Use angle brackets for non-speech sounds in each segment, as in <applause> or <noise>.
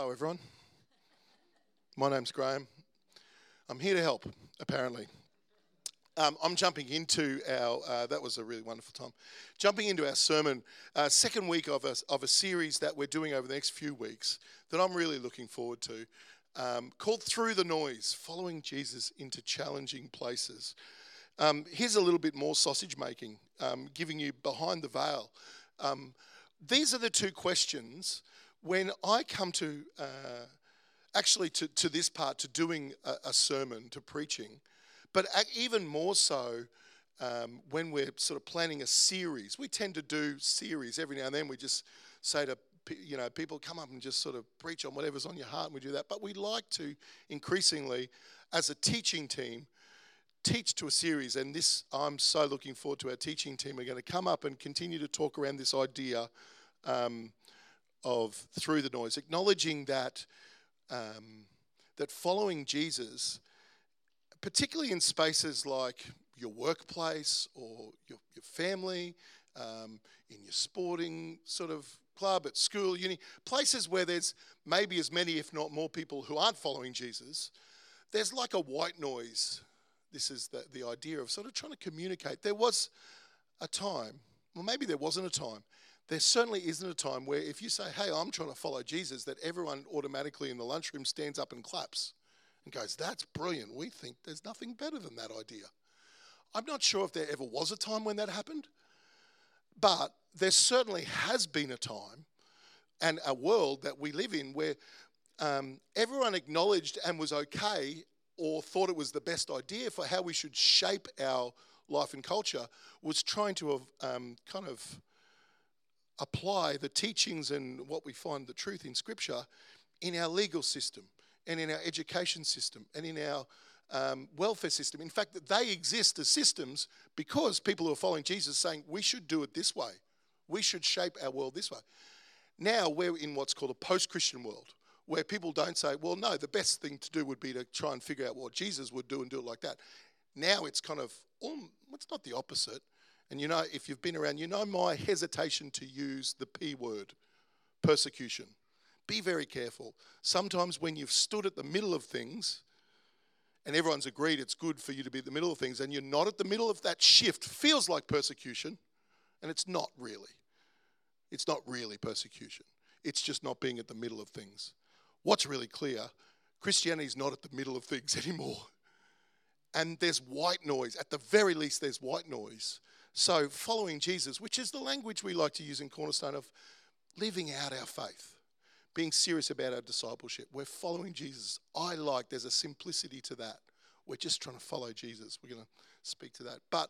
Hello, everyone. My name's Graham. I'm here to help, apparently. Um, I'm jumping into our, uh, that was a really wonderful time. Jumping into our sermon, uh, second week of a, of a series that we're doing over the next few weeks that I'm really looking forward to, um, called Through the Noise Following Jesus into Challenging Places. Um, here's a little bit more sausage making, um, giving you behind the veil. Um, these are the two questions when I come to uh, actually to, to this part, to doing a, a sermon, to preaching, but even more so um, when we're sort of planning a series. We tend to do series every now and then. We just say to you know people come up and just sort of preach on whatever's on your heart, and we do that. But we like to increasingly, as a teaching team, teach to a series. And this, I'm so looking forward to our teaching team. We're going to come up and continue to talk around this idea. Um, of through the noise, acknowledging that um, that following Jesus, particularly in spaces like your workplace or your, your family, um, in your sporting sort of club, at school, uni, places where there's maybe as many, if not more, people who aren't following Jesus, there's like a white noise. This is the, the idea of sort of trying to communicate. There was a time, well, maybe there wasn't a time, there certainly isn't a time where if you say, hey, I'm trying to follow Jesus, that everyone automatically in the lunchroom stands up and claps and goes, that's brilliant. We think there's nothing better than that idea. I'm not sure if there ever was a time when that happened, but there certainly has been a time and a world that we live in where um, everyone acknowledged and was okay or thought it was the best idea for how we should shape our life and culture was trying to um, kind of apply the teachings and what we find the truth in Scripture in our legal system and in our education system and in our um, welfare system. In fact, that they exist as systems because people who are following Jesus saying we should do it this way. We should shape our world this way. Now we're in what's called a post-Christian world, where people don't say, "Well, no, the best thing to do would be to try and figure out what Jesus would do and do it like that." Now it's kind of, um, it's not the opposite. And you know, if you've been around, you know my hesitation to use the P word persecution. Be very careful. Sometimes when you've stood at the middle of things, and everyone's agreed it's good for you to be at the middle of things, and you're not at the middle of that shift, feels like persecution, and it's not really. It's not really persecution. It's just not being at the middle of things. What's really clear Christianity is not at the middle of things <laughs> anymore. And there's white noise. At the very least, there's white noise so, following Jesus, which is the language we like to use in Cornerstone of living out our faith, being serious about our discipleship. We're following Jesus. I like, there's a simplicity to that. We're just trying to follow Jesus. We're going to speak to that. But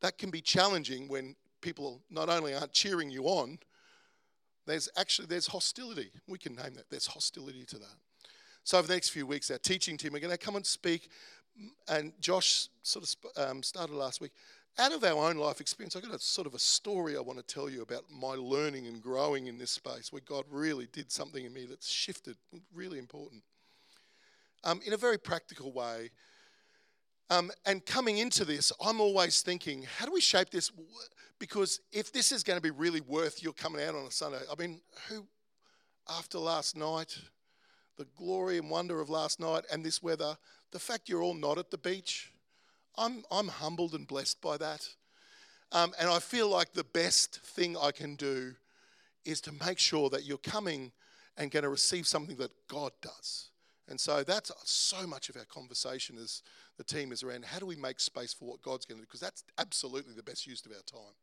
that can be challenging when people not only aren't cheering you on, there's actually there's hostility. We can name that. There's hostility to that. So over the next few weeks, our teaching team are going to come and speak. And Josh sort of um, started last week out of our own life experience, I've got a sort of a story I want to tell you about my learning and growing in this space where God really did something in me that's shifted, really important. Um, in a very practical way. Um, and coming into this, I'm always thinking, how do we shape this? Because if this is going to be really worth your coming out on a Sunday, I mean, who, after last night, the glory and wonder of last night and this weather, the fact you're all not at the beach, I'm, I'm humbled and blessed by that. Um, and I feel like the best thing I can do is to make sure that you're coming and going to receive something that God does. And so that's so much of our conversation as the team is around how do we make space for what God's going to do? Because that's absolutely the best use of our time.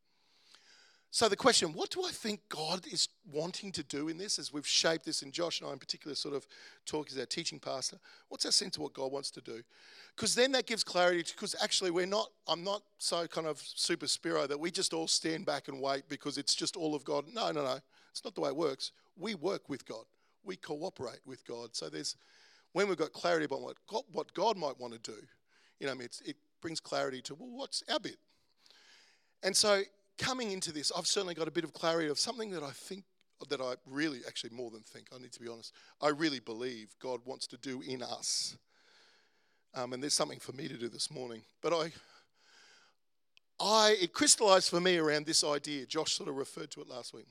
So, the question, what do I think God is wanting to do in this as we've shaped this, and Josh and I in particular sort of talk as our teaching pastor? What's our sense of what God wants to do? Because then that gives clarity, because actually we're not, I'm not so kind of super spiro that we just all stand back and wait because it's just all of God. No, no, no. It's not the way it works. We work with God, we cooperate with God. So, there's, when we've got clarity about what God, what God might want to do, you know, it brings clarity to, well, what's our bit? And so coming into this, I've certainly got a bit of clarity of something that I think, that I really, actually more than think, I need to be honest, I really believe God wants to do in us. Um, and there's something for me to do this morning. But I, I, it crystallized for me around this idea. Josh sort of referred to it last week.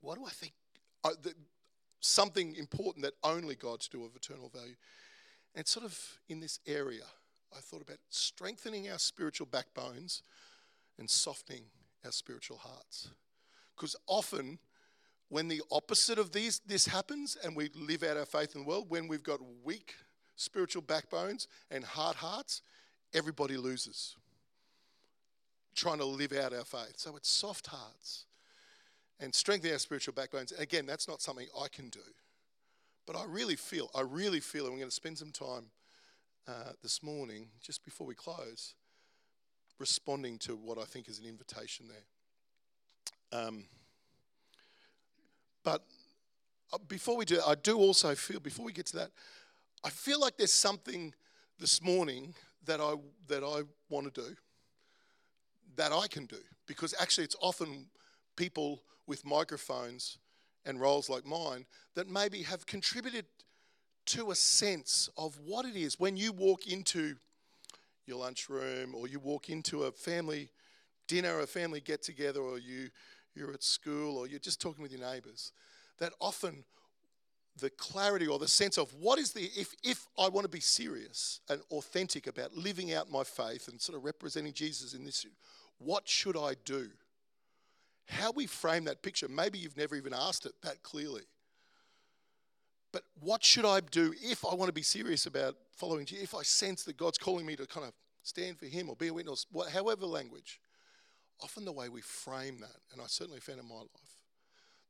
What do I think? I, something important that only God's do of eternal value. And sort of in this area, I thought about strengthening our spiritual backbones and softening our spiritual hearts. Because often, when the opposite of these, this happens and we live out our faith in the world, when we've got weak spiritual backbones and hard hearts, everybody loses. Trying to live out our faith. So it's soft hearts and strengthening our spiritual backbones. And again, that's not something I can do. But I really feel, I really feel, and we're going to spend some time uh, this morning, just before we close, responding to what I think is an invitation there. Um, but uh, before we do, I do also feel, before we get to that, I feel like there's something this morning that I that I want to do, that I can do, because actually it's often people with microphones and roles like mine that maybe have contributed to a sense of what it is when you walk into your lunchroom or you walk into a family dinner, a family get together, or you, you're at school or you're just talking with your neighbors, that often the clarity or the sense of what is the, if, if I want to be serious and authentic about living out my faith and sort of representing Jesus in this, what should I do? How we frame that picture, maybe you've never even asked it that clearly. But what should I do if I want to be serious about following Jesus? If I sense that God's calling me to kind of stand for Him or be a witness, however language, often the way we frame that, and I certainly found in my life,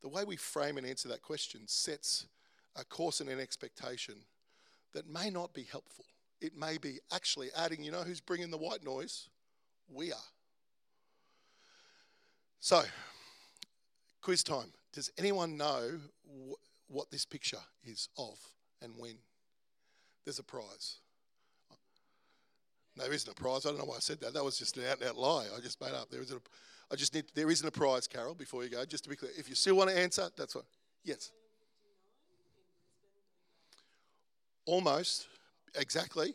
the way we frame and answer that question sets a course and an expectation that may not be helpful. It may be actually adding, you know who's bringing the white noise? We are. So, quiz time. Does anyone know what this picture is of and when. There's a prize. No, there isn't a prize. I don't know why I said that. That was just an out and out lie. I just made up. There isn't a, I just need, there isn't a prize, Carol, before you go. Just to be clear. If you still want to answer, that's fine. Yes. Almost. Exactly.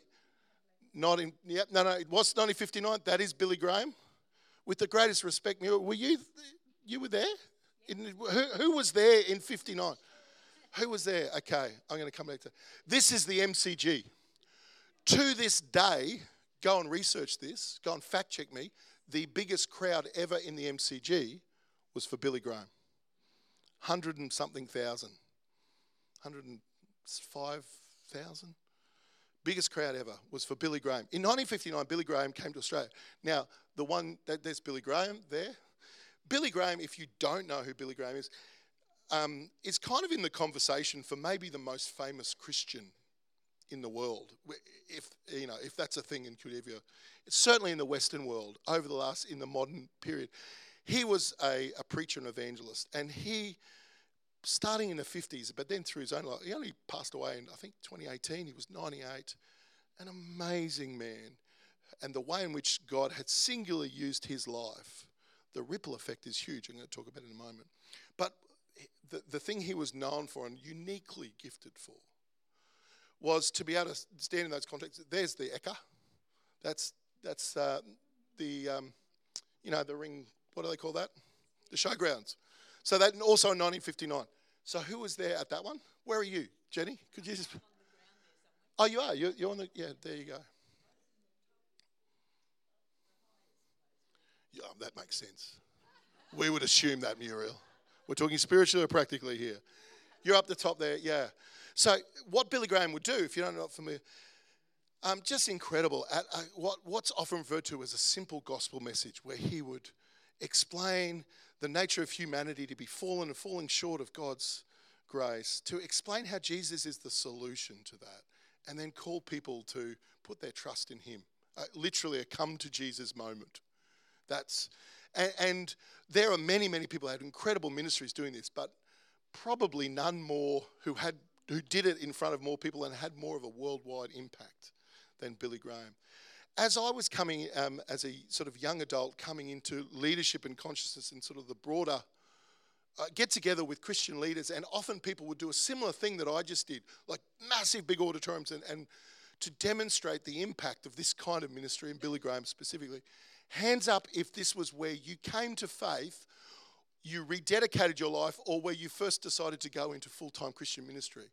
Not in, yep, no, no, it was 1959. That is Billy Graham. With the greatest respect, were you, you were there? In, who, who was there in 59? Who was there? Okay, I'm going to come back to this. Is the MCG. To this day, go and research this, go and fact check me. The biggest crowd ever in the MCG was for Billy Graham. Hundred and something thousand. 105,000. Biggest crowd ever was for Billy Graham. In 1959, Billy Graham came to Australia. Now, the one, that, there's Billy Graham there. Billy Graham, if you don't know who Billy Graham is, um, is kind of in the conversation for maybe the most famous Christian in the world, if you know if that's a thing in Kudivia. Certainly in the Western world over the last in the modern period, he was a, a preacher and evangelist, and he starting in the 50s, but then through his own life, he only passed away in I think 2018. He was 98, an amazing man, and the way in which God had singularly used his life, the ripple effect is huge. I'm going to talk about it in a moment. But the, the thing he was known for and uniquely gifted for was to be able to stand in those contexts. There's the Ekka. That's, that's uh, the, um, you know, the ring, what do they call that? The showgrounds. So that also in 1959. So who was there at that one? Where are you, Jenny? Could you just... Oh, you are. You're, you're on the... Yeah, there you go. Yeah, that makes sense. We would assume that, Muriel. We're talking spiritually or practically here. You're up the top there, yeah. So, what Billy Graham would do, if you're not familiar, um, just incredible. At, uh, what, what's often referred to as a simple gospel message, where he would explain the nature of humanity to be fallen and falling short of God's grace, to explain how Jesus is the solution to that, and then call people to put their trust in Him. Uh, literally, a come to Jesus moment. That's and, and there are many, many people who had incredible ministries doing this, but probably none more who had who did it in front of more people and had more of a worldwide impact than Billy Graham. As I was coming um, as a sort of young adult, coming into leadership and consciousness in sort of the broader uh, get together with Christian leaders, and often people would do a similar thing that I just did, like massive big auditoriums, and, and to demonstrate the impact of this kind of ministry, and Billy Graham specifically. Hands up if this was where you came to faith, you rededicated your life or where you first decided to go into full time Christian ministry.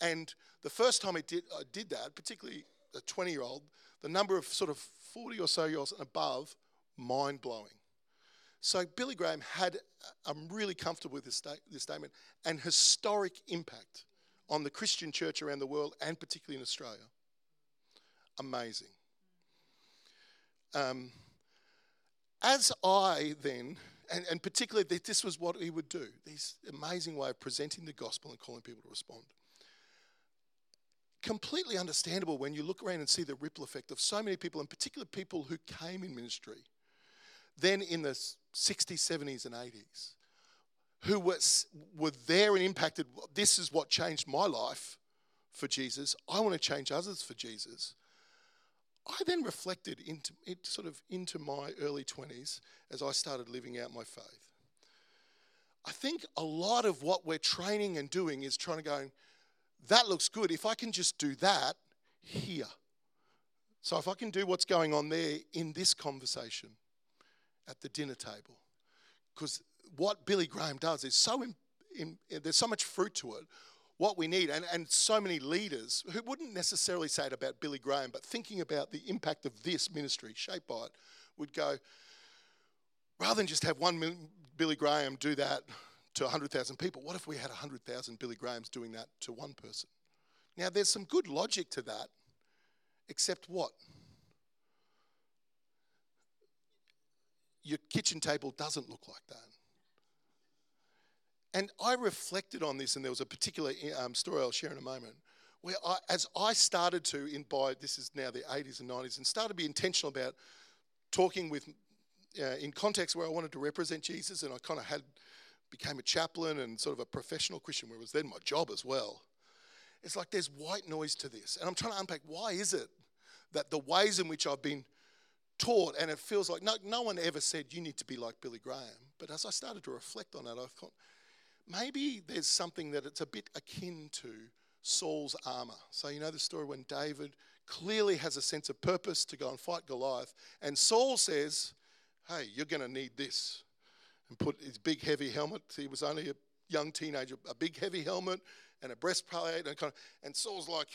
And the first time I did, I did that, particularly a 20 year old, the number of sort of 40 or so years and above, mind blowing. So Billy Graham had, I'm really comfortable with this, sta- this statement, an historic impact on the Christian church around the world and particularly in Australia. Amazing. Um, as I then, and, and particularly that this was what he would do, this amazing way of presenting the gospel and calling people to respond. Completely understandable when you look around and see the ripple effect of so many people, and particularly people who came in ministry then in the 60s, 70s, and 80s, who were, were there and impacted. This is what changed my life for Jesus. I want to change others for Jesus. I then reflected into, into sort of into my early 20s as I started living out my faith. I think a lot of what we're training and doing is trying to go, that looks good. If I can just do that here. So if I can do what's going on there in this conversation at the dinner table. Because what Billy Graham does is so, there's so much fruit to it what we need. And, and so many leaders who wouldn't necessarily say it about Billy Graham, but thinking about the impact of this ministry shaped by it, would go, rather than just have one Billy Graham do that to 100,000 people, what if we had 100,000 Billy Grahams doing that to one person? Now, there's some good logic to that, except what? Your kitchen table doesn't look like that. And I reflected on this, and there was a particular um, story I'll share in a moment, where I, as I started to, in by this is now the 80s and 90s, and started to be intentional about talking with, uh, in context where I wanted to represent Jesus, and I kind of had became a chaplain and sort of a professional Christian, where it was then my job as well. It's like there's white noise to this, and I'm trying to unpack why is it that the ways in which I've been taught, and it feels like no, no one ever said you need to be like Billy Graham. But as I started to reflect on that, I thought maybe there's something that it's a bit akin to Saul's armor. So, you know the story when David clearly has a sense of purpose to go and fight Goliath, and Saul says, Hey, you're going to need this. And put his big heavy helmet, he was only a young teenager, a big heavy helmet and a breastplate. And, kind of, and Saul's like,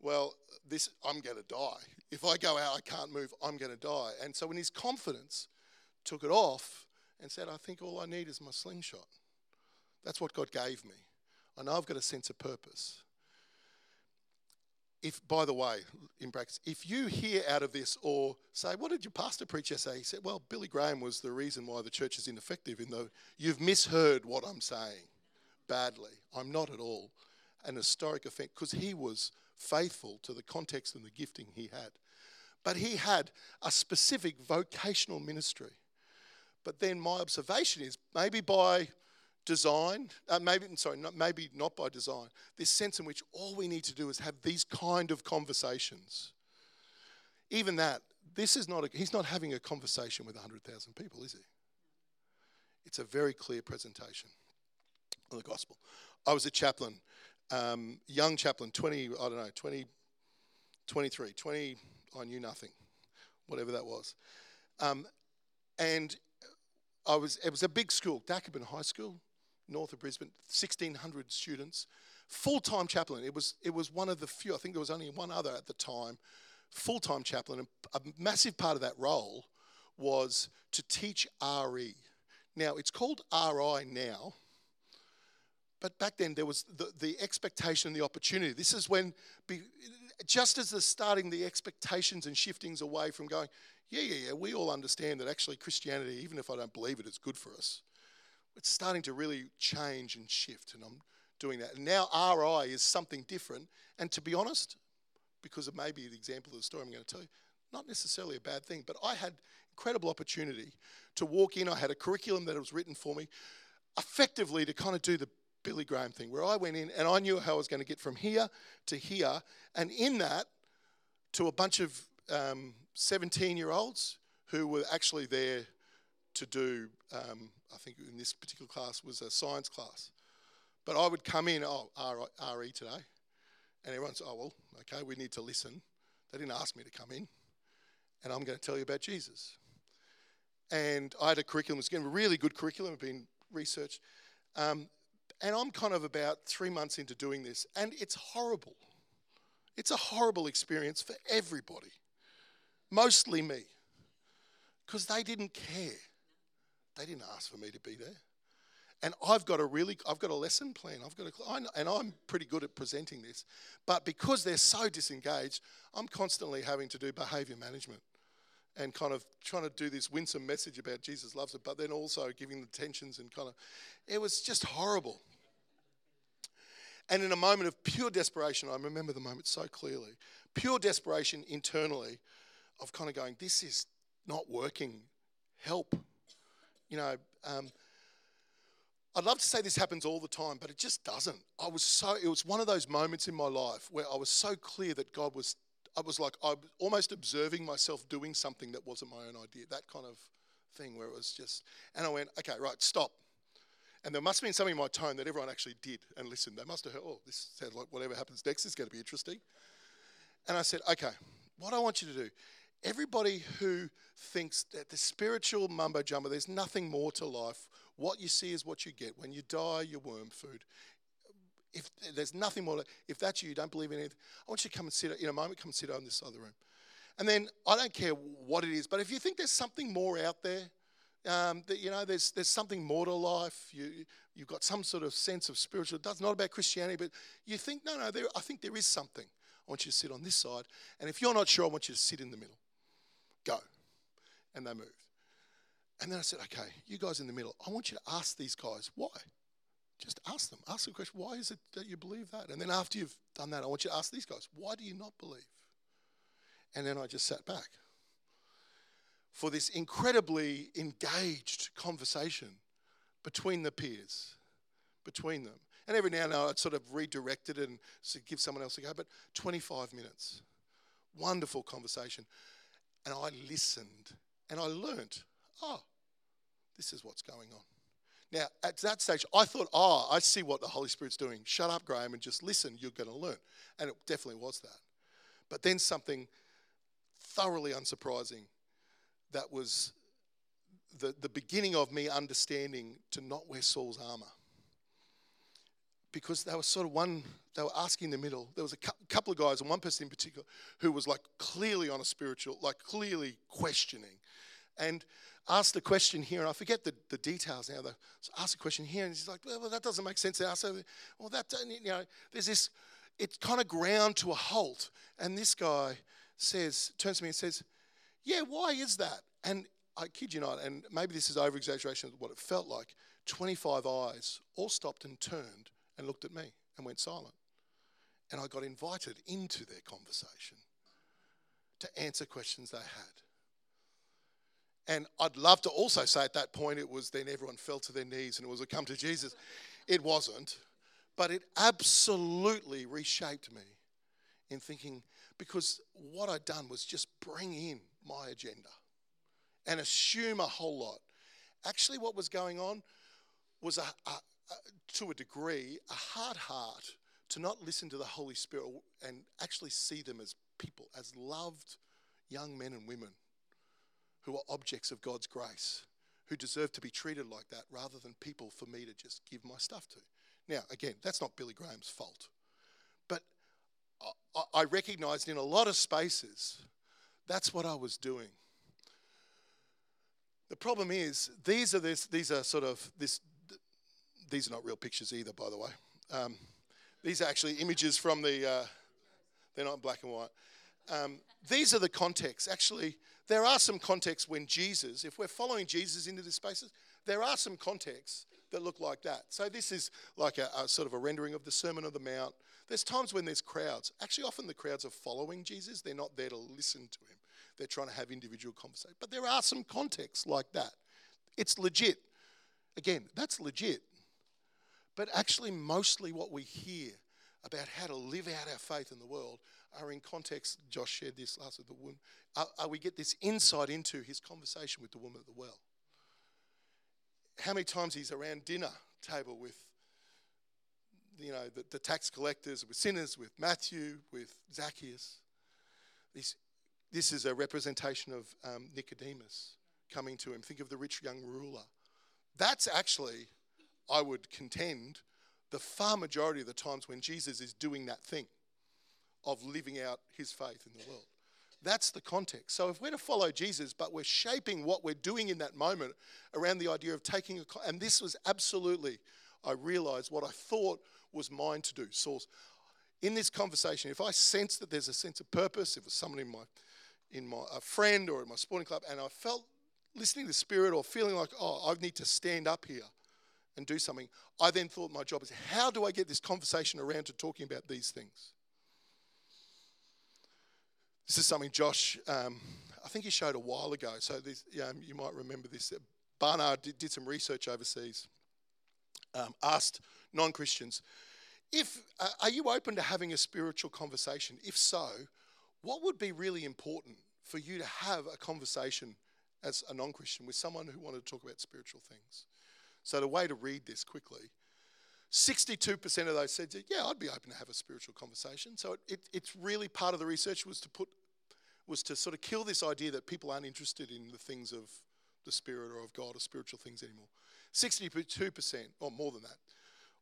Well, this I'm going to die. If I go out, I can't move, I'm going to die. And so, in his confidence, took it off and said, I think all I need is my slingshot. That's what God gave me. I know I've got a sense of purpose. If, by the way, in practice, if you hear out of this or say, What did your pastor preacher say? He said, Well, Billy Graham was the reason why the church is ineffective, in though you've misheard what I'm saying badly. I'm not at all an historic effect because he was faithful to the context and the gifting he had. But he had a specific vocational ministry. But then my observation is maybe by design, uh, maybe, sorry, not, maybe not by design, this sense in which all we need to do is have these kind of conversations. Even that, this is not, a, he's not having a conversation with 100,000 people, is he? It's a very clear presentation of the gospel. I was a chaplain, um, young chaplain, 20, I don't know, 20, 23, 20, I knew nothing, whatever that was. Um, and I was, it was a big school, Dakabin High School, north of Brisbane, 1,600 students, full time chaplain. It was, it was one of the few, I think there was only one other at the time, full time chaplain. And a massive part of that role was to teach RE. Now, it's called RI now, but back then there was the, the expectation and the opportunity. This is when, be, just as they're starting the expectations and shiftings away from going, yeah, yeah, yeah, we all understand that actually Christianity, even if I don't believe it, is good for us it's starting to really change and shift, and I'm doing that. And now RI is something different, and to be honest, because of maybe the example of the story I'm going to tell you, not necessarily a bad thing, but I had incredible opportunity to walk in. I had a curriculum that was written for me, effectively to kind of do the Billy Graham thing, where I went in and I knew how I was going to get from here to here, and in that, to a bunch of 17 um, year olds who were actually there to do, um, I think in this particular class was a science class. But I would come in, oh, RE today. And everyone's, oh, well, okay, we need to listen. They didn't ask me to come in. And I'm going to tell you about Jesus. and I had a curriculum. It was getting a really good curriculum, had been researched. Um, and I'm kind of about three months into doing this, and it's horrible. It's a horrible experience for everybody, mostly me, because they didn't care. They didn't ask for me to be there. And I've got a really, I've got a lesson plan. I've got a, and I'm pretty good at presenting this. But because they're so disengaged, I'm constantly having to do behavior management and kind of trying to do this winsome message about Jesus loves it, but then also giving the tensions and kind of, it was just horrible. And in a moment of pure desperation, I remember the moment so clearly, pure desperation internally of kind of going, this is not working, help. You know, um, I'd love to say this happens all the time, but it just doesn't. I was so, it was one of those moments in my life where I was so clear that God was I was like, I was almost observing myself doing something that wasn't my own idea. That kind of thing where it was just, and I went, okay, right, stop. And there must have been something in my tone that everyone actually did and listened. They must have heard, oh, this sounds like whatever happens next is going to be interesting. And I said, okay, what I want you to do, everybody who thinks that the spiritual mumbo jumbo, there's nothing more to life. What you see is what you get. When you die, you're worm food if there's nothing more, if that's you, you don't believe in anything, I want you to come and sit in a moment, come and sit on this the room. And then I don't care what it is, but if you think there's something more out there, um, that you know, there's there's something more to life. You you've got some sort of sense of spiritual. It's not about Christianity, but you think no, no. There, I think there is something. I want you to sit on this side, and if you're not sure, I want you to sit in the middle. And they moved. And then I said, okay, you guys in the middle. I want you to ask these guys why. Just ask them. Ask the question, why is it that you believe that? And then after you've done that, I want you to ask these guys, why do you not believe? And then I just sat back for this incredibly engaged conversation between the peers, between them. And every now and then I'd sort of redirect it and give someone else a go, but 25 minutes. Wonderful conversation. And I listened and I learned, oh, this is what's going on. Now, at that stage, I thought, oh, I see what the Holy Spirit's doing. Shut up, Graham, and just listen. You're going to learn. And it definitely was that. But then something thoroughly unsurprising that was the, the beginning of me understanding to not wear Saul's armor. Because they were sort of one, they were asking in the middle. There was a couple of guys, and one person in particular, who was like clearly on a spiritual, like clearly questioning. And asked a question here, and I forget the, the details now. So asked a question here, and he's like, well, that doesn't make sense. I said, well, that, doesn't, you know, there's this, it kind of ground to a halt. And this guy says, turns to me and says, yeah, why is that? And I kid you not, and maybe this is over exaggeration of what it felt like. 25 eyes all stopped and turned and looked at me and went silent. And I got invited into their conversation to answer questions they had. And I'd love to also say at that point it was then everyone fell to their knees and it was a come to Jesus. It wasn't. But it absolutely reshaped me in thinking, because what I'd done was just bring in my agenda and assume a whole lot. Actually, what was going on was, a, a, to a degree, a hard heart to not listen to the Holy Spirit and actually see them as people, as loved young men and women who are objects of God's grace, who deserve to be treated like that rather than people for me to just give my stuff to. Now, again, that's not Billy Graham's fault. But I, I recognized in a lot of spaces that's what I was doing. The problem is, these are this, these are sort of this. These are not real pictures either, by the way. Um, these are actually images from the. Uh, they're not black and white. Um, these are the contexts. Actually, there are some contexts when Jesus, if we're following Jesus into these spaces, there are some contexts that look like that. So this is like a, a, sort of a rendering of the Sermon on the Mount. There's times when there's crowds. Actually, often the crowds are following Jesus. They're not there to listen to him. They're trying to have individual conversation. But there are some contexts like that. It's legit. Again, that's legit. But actually, mostly what we hear about how to live out our faith in the world are in context. Josh shared this last with the woman. Are, we get this insight into his conversation with the woman at the well. How many times he's around dinner table with, you know, the, the tax collectors, with sinners, with Matthew, with Zacchaeus. This, this is a representation of um, Nicodemus, coming to him. Think of the rich young ruler. That's actually, I would contend, the far majority of the times when Jesus is doing that thing of living out his faith in the world. That's the context. So if we're to follow Jesus, but we're shaping what we're doing in that moment around the idea of taking a, and this was absolutely, I realized what I thought was mine to do. Source. In this conversation, if I sense that there's a sense of purpose, if it's someone in my, in my, a friend or in my sporting club, and I felt listening to the Spirit or feeling like, oh, I need to stand up here and do something, I then thought my job is how do I get this conversation around to talking about these things? This is something Josh, um, I think he showed a while ago. So this, um, you might remember this. Barna did, did some research overseas, um, asked non Christians, if, uh, are you open to having a spiritual conversation? If so, what would be really important for you to have a conversation as a non Christian with someone who wanted to talk about spiritual things? So, the way to read this quickly 62% of those said, yeah, I'd be open to have a spiritual conversation. So it, it, it's really part of the research was to put, was to sort of kill this idea that people aren't interested in the things of the spirit or of God or spiritual things anymore. 62%, or more than that.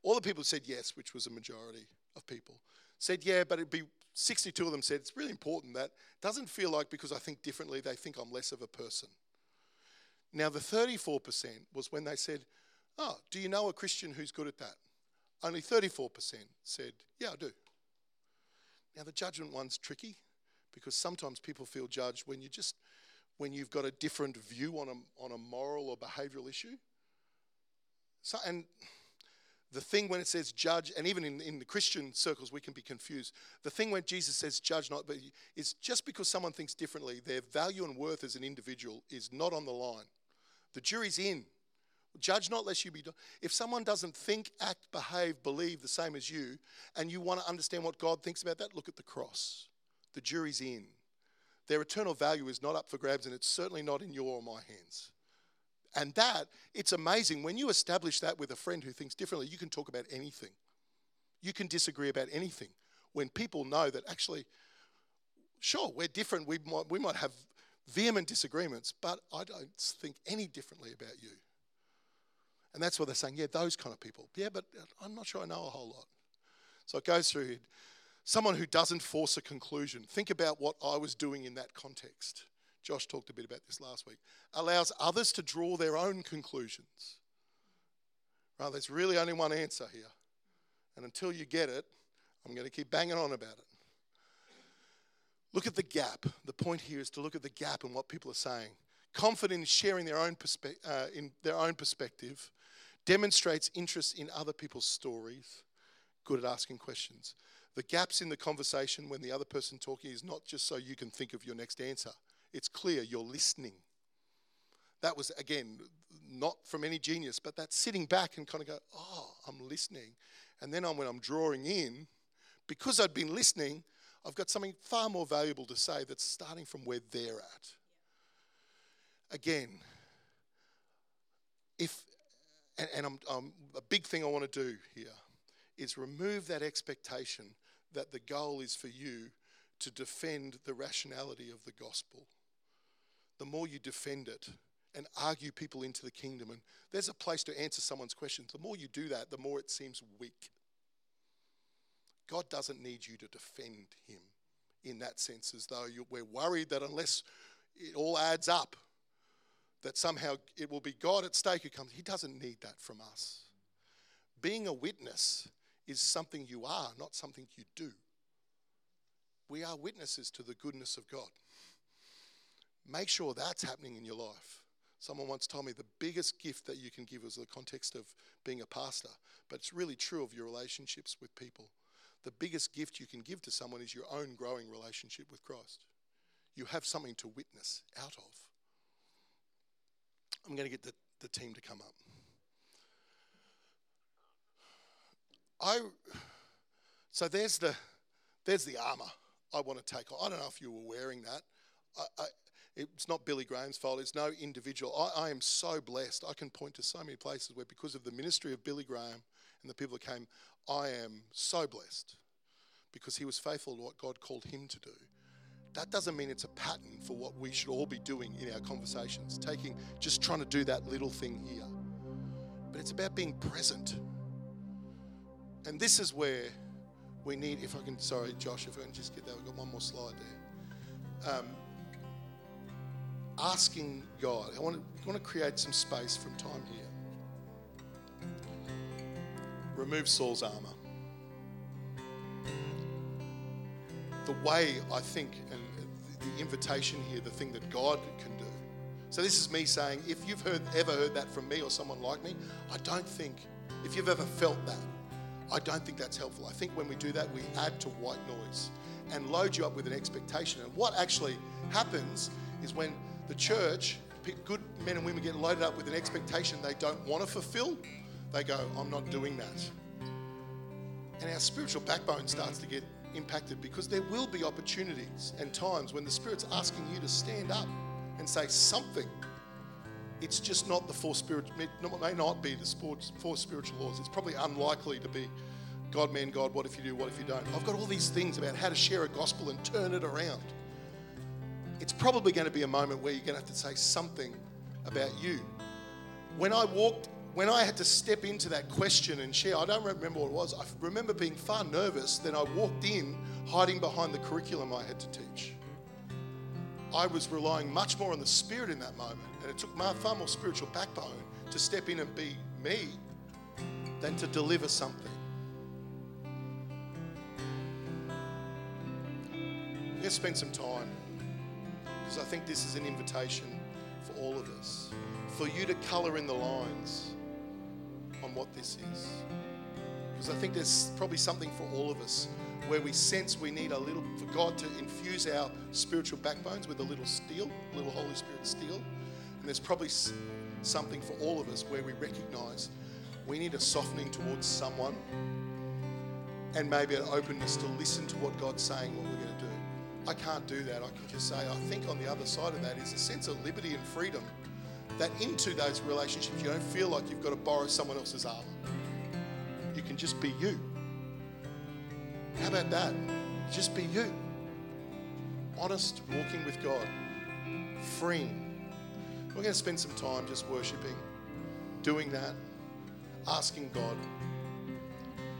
All the people said yes, which was a majority of people, said yeah, but it'd be 62 of them said it's really important that doesn't feel like because I think differently, they think I'm less of a person. Now, the 34% was when they said, Oh, do you know a Christian who's good at that? Only 34% said, Yeah, I do. Now, the judgment one's tricky because sometimes people feel judged when you just when you've got a different view on a, on a moral or behavioral issue. So, and the thing when it says judge, and even in, in the Christian circles, we can be confused. The thing when Jesus says judge not, but is just because someone thinks differently, their value and worth as an individual is not on the line. The jury's in. Judge not lest you be. Done. If someone doesn't think, act, behave, believe the same as you, and you want to understand what God thinks about that, look at the cross. The jury's in. Their eternal value is not up for grabs, and it's certainly not in your or my hands. And that, it's amazing. When you establish that with a friend who thinks differently, you can talk about anything. You can disagree about anything. When people know that actually, sure, we're different, we might, we might have vehement disagreements, but I don't think any differently about you. And that's what they're saying. Yeah, those kind of people. Yeah, but I'm not sure I know a whole lot. So it goes through someone who doesn't force a conclusion. Think about what I was doing in that context. Josh talked a bit about this last week. Allows others to draw their own conclusions. Right, there's really only one answer here. And until you get it, I'm going to keep banging on about it. Look at the gap. The point here is to look at the gap in what people are saying. Confident in sharing their own, perspe- uh, in their own perspective demonstrates interest in other people's stories, good at asking questions. The gaps in the conversation when the other person talking is not just so you can think of your next answer. It's clear you're listening. That was, again, not from any genius, but that sitting back and kind of go, oh, I'm listening. And then when I'm drawing in, because I've been listening, I've got something far more valuable to say that's starting from where they're at. Again, if and, and I'm, I'm, a big thing I want to do here is remove that expectation that the goal is for you to defend the rationality of the gospel. The more you defend it and argue people into the kingdom, and there's a place to answer someone's questions, the more you do that, the more it seems weak. God doesn't need you to defend him in that sense, as though we're worried that unless it all adds up, that somehow it will be God at stake who comes. He doesn't need that from us. Being a witness is something you are, not something you do. We are witnesses to the goodness of God. Make sure that's happening in your life. Someone once told me the biggest gift that you can give is the context of being a pastor, but it's really true of your relationships with people. The biggest gift you can give to someone is your own growing relationship with Christ. You have something to witness out of. I'm going to get the, the team to come up. I so there's the there's the armor I want to take. I don't know if you were wearing that. I, I, it's not Billy Graham's fault. It's no individual. I, I, am so blessed. I can point to so many places where, because of the ministry of Billy Graham and the people that came, I am so blessed because he was faithful to what God called him to do that doesn't mean it's a pattern for what we should all be doing in our conversations, taking just trying to do that little thing here. But it's about being present. And this is where we need, if I can, sorry, Josh, if I can just get that, we've got one more slide there. Um, asking God, I want to, I want to create some space from time here. Remove Saul's armor. The way I think, and the invitation here, the thing that God can do. So this is me saying, if you've heard, ever heard that from me or someone like me, I don't think, if you've ever felt that, I don't think that's helpful. I think when we do that, we add to white noise and load you up with an expectation. And what actually happens is when the church, good men and women get loaded up with an expectation they don't want to fulfill, they go, I'm not doing that. And our spiritual backbone starts to get impacted because there will be opportunities and times when the Spirit's asking you to stand up and say something. It's just not the four spiritual, may not be the four spiritual laws. It's probably unlikely to be God, man, God, what if you do, what if you don't? I've got all these things about how to share a gospel and turn it around. It's probably going to be a moment where you're going to have to say something about you. When I walked, when I had to step into that question and share, I don't remember what it was. I remember being far nervous than I walked in hiding behind the curriculum I had to teach. I was relying much more on the Spirit in that moment, and it took my far more spiritual backbone to step in and be me than to deliver something. Let's spend some time because I think this is an invitation for all of us, for you to colour in the lines what this is. Because I think there's probably something for all of us where we sense we need a little, for God to infuse our spiritual backbones with a little steel, a little Holy Spirit steel. And there's probably something for all of us where we recognize we need a softening towards someone and maybe an openness to listen to what God's saying, what we're going to do. I can't do that. I can just say, I think on the other side of that is a sense of liberty and freedom that into those relationships you don't feel like you've got to borrow someone else's armor. You can just be you. How about that? Just be you. Honest, walking with God, freeing. We're going to spend some time just worshiping, doing that, asking God,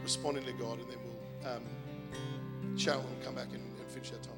responding to God, and then we'll, um, Sharon will come back and, and finish our time.